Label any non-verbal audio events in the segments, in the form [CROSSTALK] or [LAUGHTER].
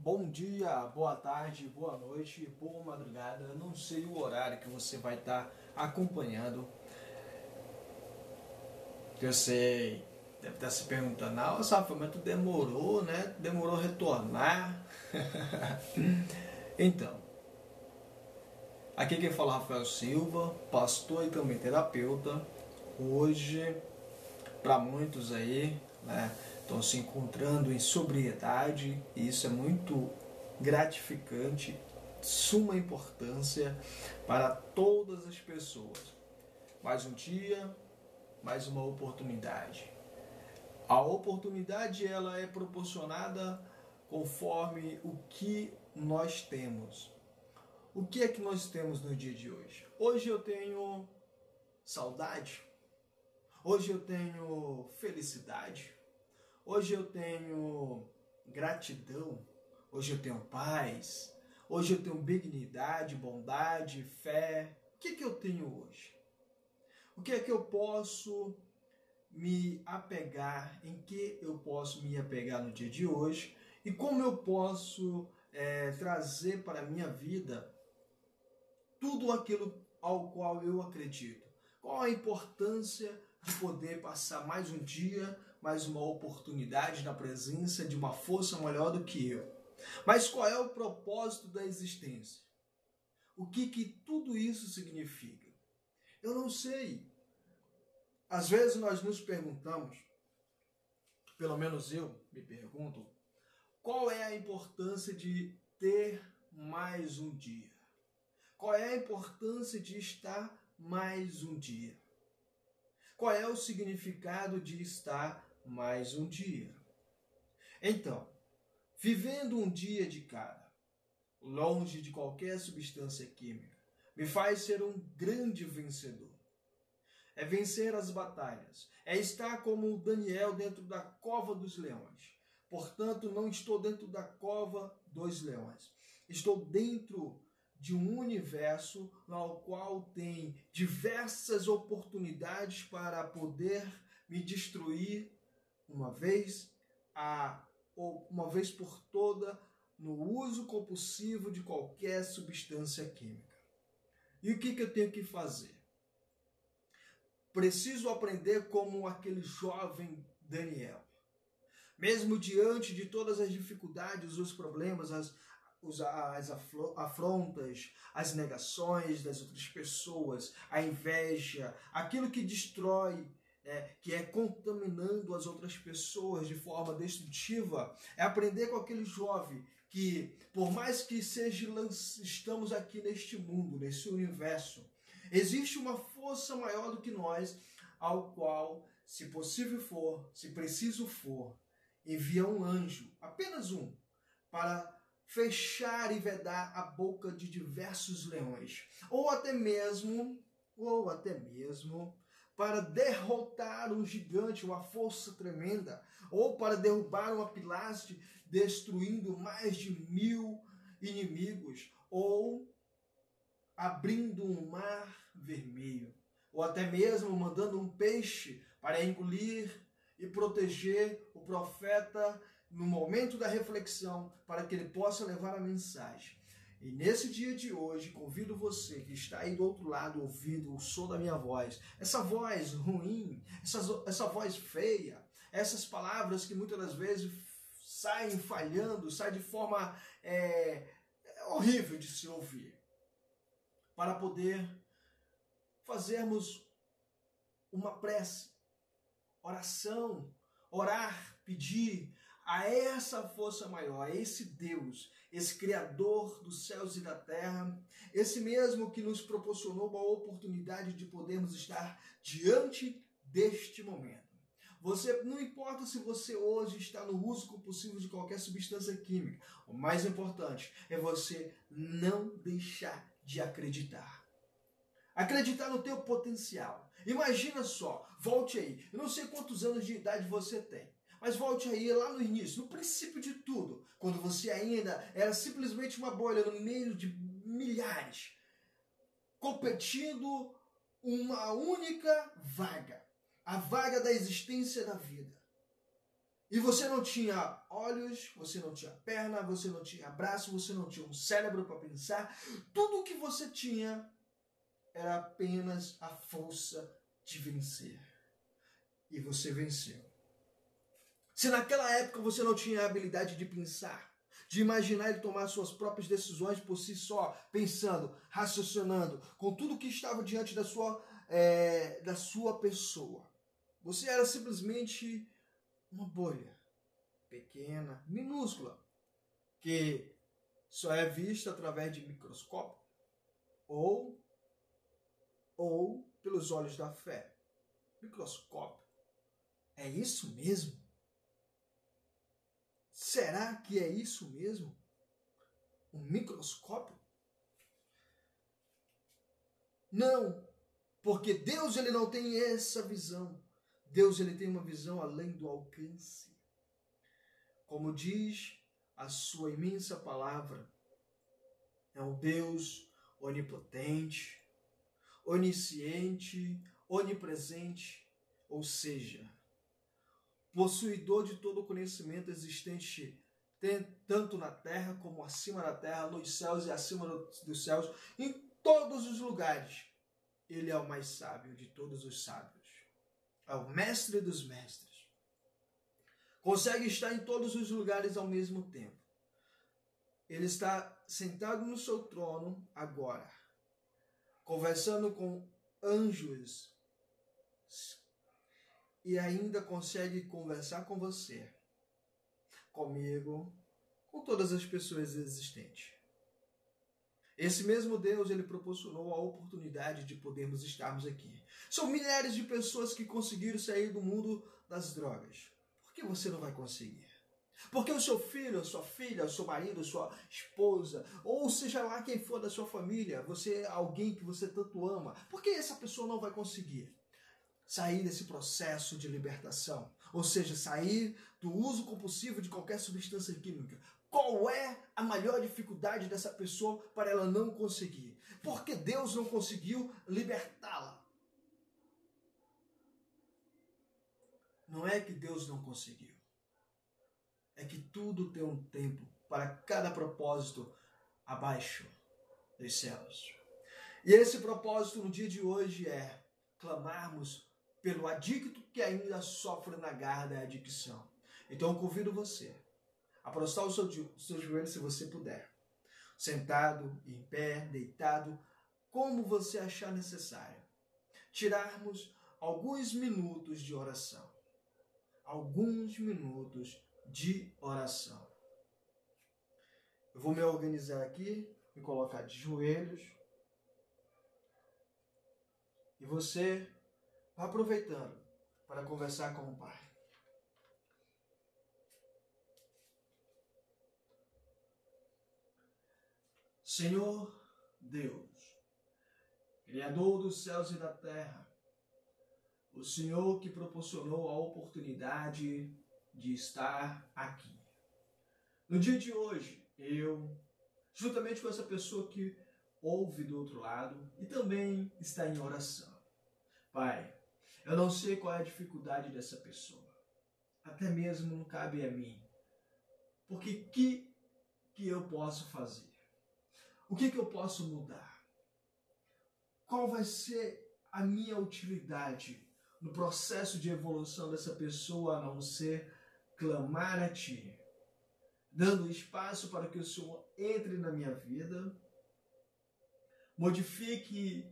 Bom dia, boa tarde, boa noite, boa madrugada. Eu não sei o horário que você vai estar acompanhando. Eu sei, deve estar se perguntando, nossa, Rafael, mas tu demorou, né? Demorou retornar. [LAUGHS] então, aqui quem fala é Rafael Silva, pastor e também terapeuta. Hoje, para muitos aí, né? Estão se encontrando em sobriedade e isso é muito gratificante, suma importância para todas as pessoas. Mais um dia, mais uma oportunidade. A oportunidade ela é proporcionada conforme o que nós temos. O que é que nós temos no dia de hoje? Hoje eu tenho saudade. Hoje eu tenho felicidade. Hoje eu tenho gratidão, hoje eu tenho paz, hoje eu tenho benignidade, bondade, fé. O que, é que eu tenho hoje? O que é que eu posso me apegar, em que eu posso me apegar no dia de hoje e como eu posso é, trazer para a minha vida tudo aquilo ao qual eu acredito. Qual a importância de poder passar mais um dia, mais uma oportunidade na presença de uma força maior do que eu. Mas qual é o propósito da existência? O que, que tudo isso significa? Eu não sei. Às vezes nós nos perguntamos, pelo menos eu me pergunto, qual é a importância de ter mais um dia? Qual é a importância de estar mais um dia? Qual é o significado de estar mais um dia? Então, vivendo um dia de cada, longe de qualquer substância química, me faz ser um grande vencedor. É vencer as batalhas, é estar como Daniel dentro da cova dos leões. Portanto, não estou dentro da cova dos leões. Estou dentro de um universo no qual tem diversas oportunidades para poder me destruir uma vez a ou uma vez por toda no uso compulsivo de qualquer substância química. E o que, que eu tenho que fazer? Preciso aprender como aquele jovem Daniel. Mesmo diante de todas as dificuldades, os problemas, as, as afrontas, as negações das outras pessoas, a inveja, aquilo que destrói, é, que é contaminando as outras pessoas de forma destrutiva, é aprender com aquele jovem que, por mais que seja estamos aqui neste mundo, nesse universo, existe uma força maior do que nós, ao qual, se possível for, se preciso for, envia um anjo, apenas um, para fechar e vedar a boca de diversos leões, ou até mesmo, ou até mesmo para derrotar um gigante, uma força tremenda, ou para derrubar uma pilastre, destruindo mais de mil inimigos, ou abrindo um mar vermelho, ou até mesmo mandando um peixe para engolir e proteger o profeta no momento da reflexão, para que ele possa levar a mensagem. E nesse dia de hoje, convido você que está aí do outro lado ouvindo o som da minha voz, essa voz ruim, essa, essa voz feia, essas palavras que muitas das vezes saem falhando, saem de forma é, horrível de se ouvir, para poder fazermos uma prece, oração, orar, pedir a essa força maior, a esse Deus, esse Criador dos céus e da terra, esse mesmo que nos proporcionou a oportunidade de podermos estar diante deste momento. Você não importa se você hoje está no uso compulsivo de qualquer substância química. O mais importante é você não deixar de acreditar. Acreditar no teu potencial. Imagina só, volte aí. Eu não sei quantos anos de idade você tem. Mas volte aí lá no início, no princípio de tudo, quando você ainda era simplesmente uma bolha no meio de milhares, competindo uma única vaga, a vaga da existência da vida. E você não tinha olhos, você não tinha perna, você não tinha braço, você não tinha um cérebro para pensar. Tudo o que você tinha era apenas a força de vencer. E você venceu. Se naquela época você não tinha a habilidade de pensar, de imaginar e tomar suas próprias decisões por si só, pensando, raciocinando, com tudo que estava diante da sua, é, da sua pessoa, você era simplesmente uma bolha pequena, minúscula, que só é vista através de microscópio ou ou pelos olhos da fé. Microscópio. É isso mesmo? Será que é isso mesmo? Um microscópio? Não, porque Deus ele não tem essa visão. Deus ele tem uma visão além do alcance. Como diz a sua imensa palavra, é um Deus onipotente, onisciente, onipresente, ou seja, possuidor de todo o conhecimento existente, tanto na terra como acima da terra, nos céus e acima dos céus, em todos os lugares. Ele é o mais sábio de todos os sábios é o mestre dos mestres. Consegue estar em todos os lugares ao mesmo tempo. Ele está sentado no seu trono agora, conversando com anjos e ainda consegue conversar com você, comigo, com todas as pessoas existentes. Esse mesmo Deus, ele proporcionou a oportunidade de podermos estarmos aqui. São milhares de pessoas que conseguiram sair do mundo das drogas. Por que você não vai conseguir? Porque o seu filho, sua filha, seu marido, sua esposa, ou seja lá quem for da sua família, você é alguém que você tanto ama, por que essa pessoa não vai conseguir? Sair desse processo de libertação, ou seja, sair do uso compulsivo de qualquer substância química. Qual é a maior dificuldade dessa pessoa para ela não conseguir? Porque Deus não conseguiu libertá-la. Não é que Deus não conseguiu. É que tudo tem um tempo para cada propósito abaixo dos céus. E esse propósito no dia de hoje é clamarmos pelo adicto que ainda sofre na garra da adicção. Então eu convido você a prostrar o seu, seu joelho se você puder. Sentado, em pé, deitado, como você achar necessário. Tirarmos alguns minutos de oração. Alguns minutos de oração. Eu vou me organizar aqui, me colocar de joelhos. E você aproveitando para conversar com o Pai. Senhor Deus, Criador dos céus e da terra, o Senhor que proporcionou a oportunidade de estar aqui. No dia de hoje, eu, juntamente com essa pessoa que ouve do outro lado e também está em oração, Pai, eu não sei qual é a dificuldade dessa pessoa. Até mesmo não cabe a mim. Porque que que eu posso fazer? O que que eu posso mudar? Qual vai ser a minha utilidade no processo de evolução dessa pessoa a não ser clamar a ti, dando espaço para que o Senhor entre na minha vida, modifique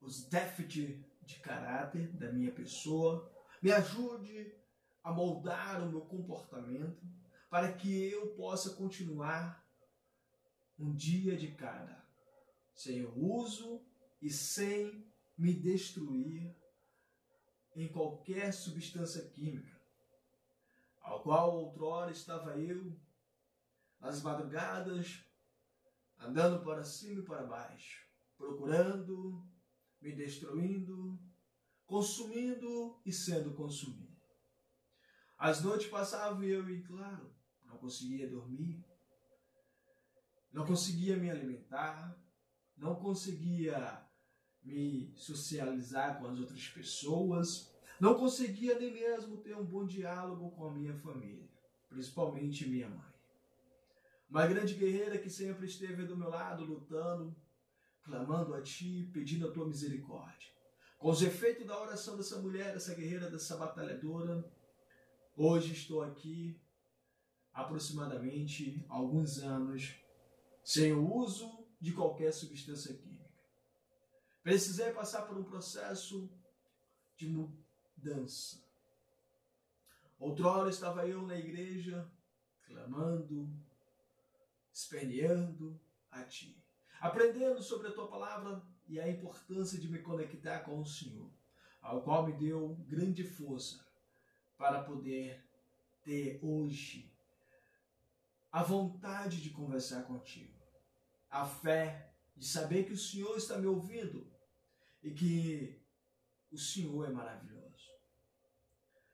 os déficits de caráter da minha pessoa, me ajude a moldar o meu comportamento para que eu possa continuar um dia de cada, sem uso e sem me destruir em qualquer substância química, ao qual outrora estava eu, nas madrugadas, andando para cima e para baixo, procurando me destruindo, consumindo e sendo consumido. As noites passavam e eu, em claro, não conseguia dormir, não conseguia me alimentar, não conseguia me socializar com as outras pessoas, Não conseguia nem mesmo ter um bom diálogo com a minha família, principalmente minha mãe. Uma grande guerreira que sempre esteve do meu lado, lutando, clamando a ti, pedindo a tua misericórdia. Com os efeitos da oração dessa mulher, dessa guerreira, dessa batalhadora, hoje estou aqui aproximadamente alguns anos sem o uso de qualquer substância química. Precisei passar por um processo de mudança. Outrora estava eu na igreja, clamando, esperneando a Ti, aprendendo sobre a Tua palavra e a importância de me conectar com o Senhor, ao qual me deu grande força para poder ter hoje a vontade de conversar contigo, a fé de saber que o Senhor está me ouvindo e que o Senhor é maravilhoso.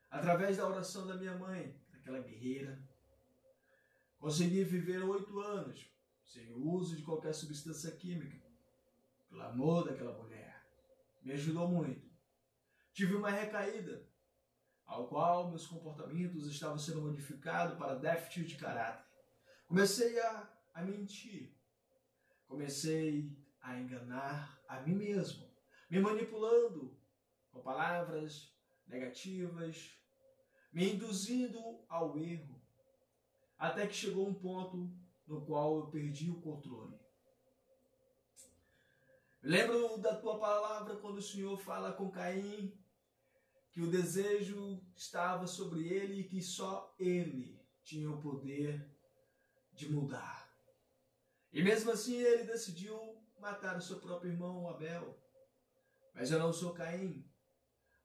Através da oração da minha mãe, aquela guerreira, consegui viver oito anos sem o uso de qualquer substância química. Pelo amor daquela mulher, me ajudou muito. Tive uma recaída, ao qual meus comportamentos estavam sendo modificados para déficit de caráter. Comecei a, a mentir, comecei a enganar a mim mesmo, me manipulando com palavras negativas, me induzindo ao erro, até que chegou um ponto no qual eu perdi o controle. Lembro da tua palavra quando o Senhor fala com Caim que o desejo estava sobre ele e que só ele tinha o poder de mudar. E mesmo assim ele decidiu matar o seu próprio irmão Abel. Mas eu não sou Caim.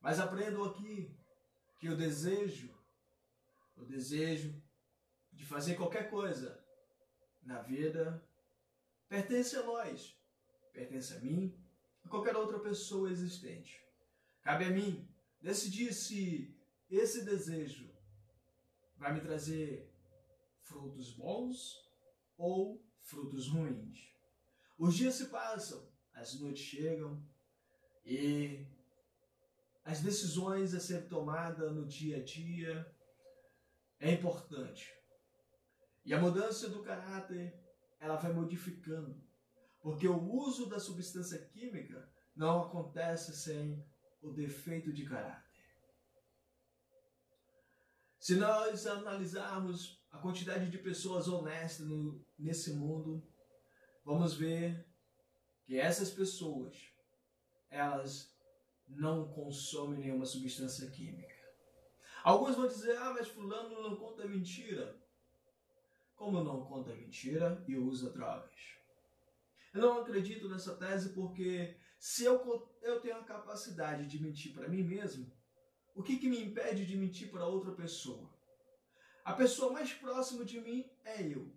Mas aprendo aqui que o desejo, o desejo de fazer qualquer coisa na vida pertence a nós, pertence a mim, a qualquer outra pessoa existente. Cabe a mim decidir se esse desejo vai me trazer frutos bons ou frutos ruins. Os dias se passam, as noites chegam e as decisões a ser tomada no dia a dia é importante. E a mudança do caráter, ela vai modificando, porque o uso da substância química não acontece sem o defeito de caráter. Se nós analisarmos a quantidade de pessoas honestas no, nesse mundo, vamos ver que essas pessoas, elas não consome nenhuma substância química. Alguns vão dizer, ah, mas fulano não conta mentira. Como não conta mentira e usa drogas? Eu não acredito nessa tese porque se eu, eu tenho a capacidade de mentir para mim mesmo, o que, que me impede de mentir para outra pessoa? A pessoa mais próxima de mim é eu.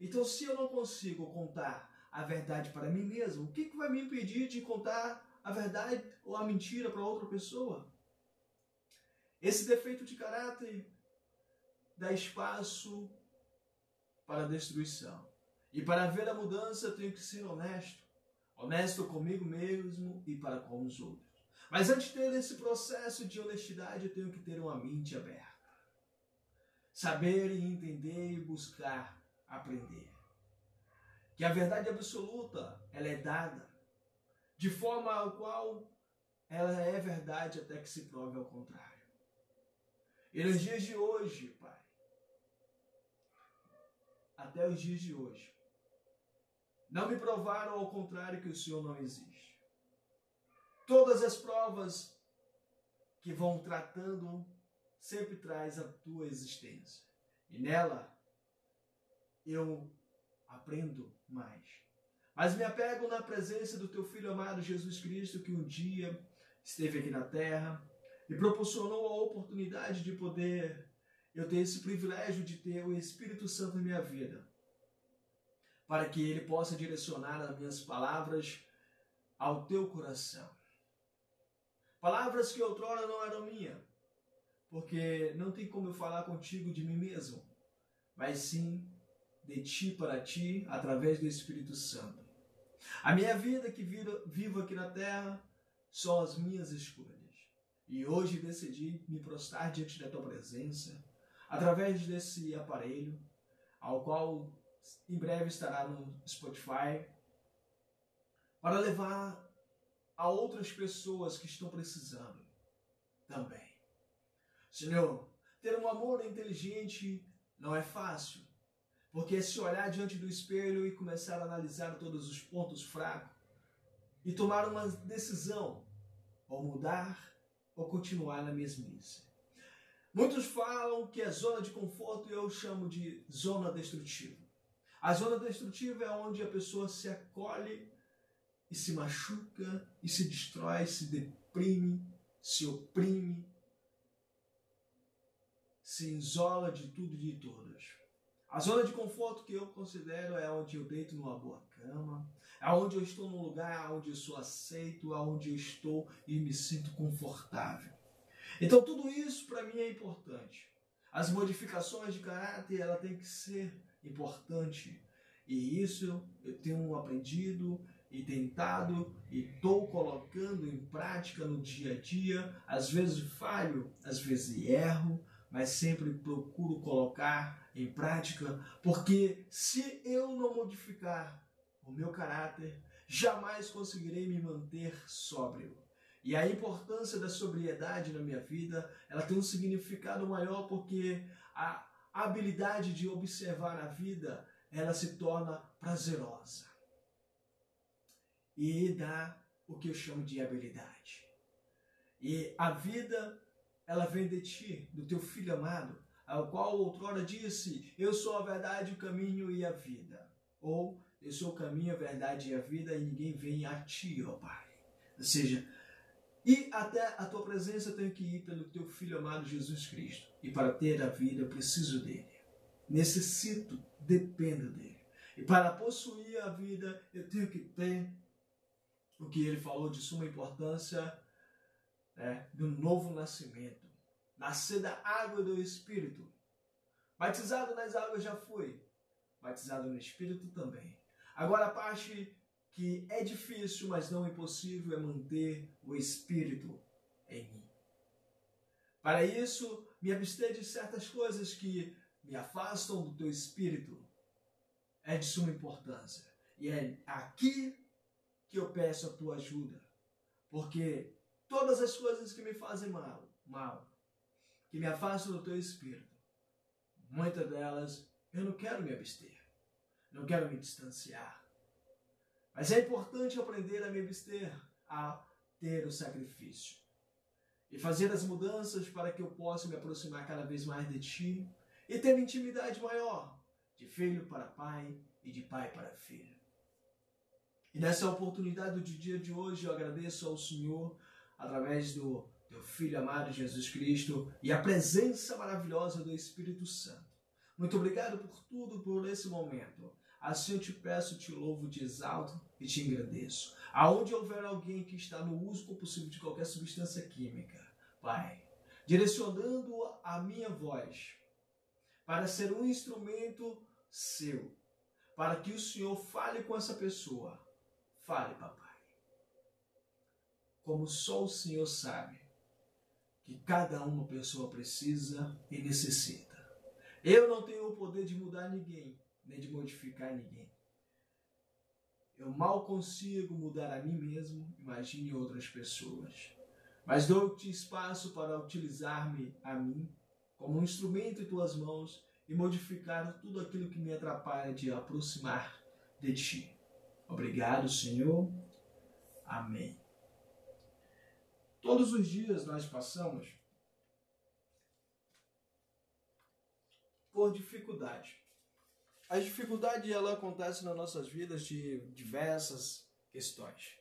Então, se eu não consigo contar a verdade para mim mesmo, o que, que vai me impedir de contar a verdade ou a mentira para outra pessoa. Esse defeito de caráter dá espaço para a destruição. E para ver a mudança, eu tenho que ser honesto. Honesto comigo mesmo e para com os outros. Mas antes de ter esse processo de honestidade, eu tenho que ter uma mente aberta. Saber e entender e buscar aprender. Que a verdade absoluta, ela é dada de forma ao qual ela é verdade até que se prove ao contrário. E nos dias de hoje, Pai, até os dias de hoje, não me provaram ao contrário que o Senhor não existe. Todas as provas que vão tratando sempre traz a tua existência. E nela eu aprendo mais. Mas me apego na presença do teu filho amado Jesus Cristo, que um dia esteve aqui na terra e proporcionou a oportunidade de poder eu ter esse privilégio de ter o Espírito Santo em minha vida, para que ele possa direcionar as minhas palavras ao teu coração. Palavras que outrora não eram minhas, porque não tem como eu falar contigo de mim mesmo, mas sim de ti para ti através do Espírito Santo. A minha vida que vivo aqui na terra são as minhas escolhas. E hoje decidi me prostrar diante da tua presença, através desse aparelho, ao qual em breve estará no Spotify, para levar a outras pessoas que estão precisando também. Senhor, ter um amor inteligente não é fácil, porque é se olhar diante do espelho e começar a analisar todos os pontos fracos e tomar uma decisão, ou mudar ou continuar na mesmice. Muitos falam que é zona de conforto e eu chamo de zona destrutiva. A zona destrutiva é onde a pessoa se acolhe e se machuca e se destrói, se deprime, se oprime, se isola de tudo e de todas. A zona de conforto que eu considero é onde eu deito numa boa cama, é onde eu estou num lugar onde eu sou aceito, onde eu estou e me sinto confortável. Então tudo isso para mim é importante. As modificações de caráter ela tem que ser importante e isso eu tenho aprendido e tentado e estou colocando em prática no dia a dia. Às vezes falho, às vezes erro, mas sempre procuro colocar em prática, porque se eu não modificar o meu caráter, jamais conseguirei me manter sóbrio. E a importância da sobriedade na minha vida, ela tem um significado maior porque a habilidade de observar a vida, ela se torna prazerosa. E dá o que eu chamo de habilidade. E a vida ela vem de ti, do teu filho amado, ao qual outrora disse: Eu sou a verdade, o caminho e a vida. Ou eu sou o caminho, a verdade e a vida, e ninguém vem a ti, ó Pai. Ou seja, e até a tua presença eu tenho que ir pelo teu filho amado Jesus Cristo. E para ter a vida eu preciso dele. Necessito, dependo dele. E para possuir a vida eu tenho que ter o que ele falou de suma importância né, do novo nascimento. Nascer da água do Espírito. Batizado nas águas já fui, batizado no Espírito também. Agora a parte que é difícil, mas não impossível, é manter o Espírito em mim. Para isso, me abster de certas coisas que me afastam do teu Espírito é de suma importância. E é aqui que eu peço a tua ajuda. Porque todas as coisas que me fazem mal, mal, que me afastam do teu espírito, muitas delas eu não quero me abster, não quero me distanciar. Mas é importante aprender a me abster, a ter o sacrifício e fazer as mudanças para que eu possa me aproximar cada vez mais de ti e ter uma intimidade maior, de filho para pai e de pai para filho. E nessa oportunidade do dia de hoje eu agradeço ao Senhor através do teu Filho amado Jesus Cristo e a presença maravilhosa do Espírito Santo. Muito obrigado por tudo, por esse momento. Assim eu te peço, te louvo, te exalto e te engrandeço. Aonde houver alguém que está no uso compulsivo de qualquer substância química, Pai, direcionando a minha voz para ser um instrumento seu, para que o Senhor fale com essa pessoa. Fale, papai como só o Senhor sabe, que cada uma pessoa precisa e necessita. Eu não tenho o poder de mudar ninguém, nem de modificar ninguém. Eu mal consigo mudar a mim mesmo, imagine outras pessoas. Mas dou-te espaço para utilizar-me a mim como um instrumento em tuas mãos e modificar tudo aquilo que me atrapalha de aproximar de ti. Obrigado, Senhor. Amém. Todos os dias nós passamos por dificuldade. A dificuldade ela acontece nas nossas vidas de diversas questões.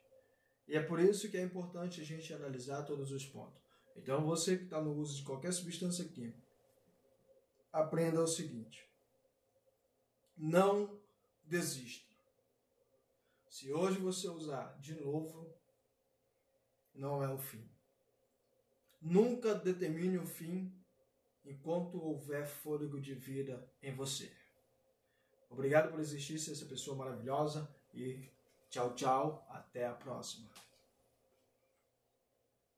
E é por isso que é importante a gente analisar todos os pontos. Então você que está no uso de qualquer substância química, aprenda o seguinte: não desista. Se hoje você usar de novo, não é o fim. Nunca determine o fim enquanto houver fôlego de vida em você. Obrigado por existir, ser essa pessoa maravilhosa e tchau, tchau. Até a próxima.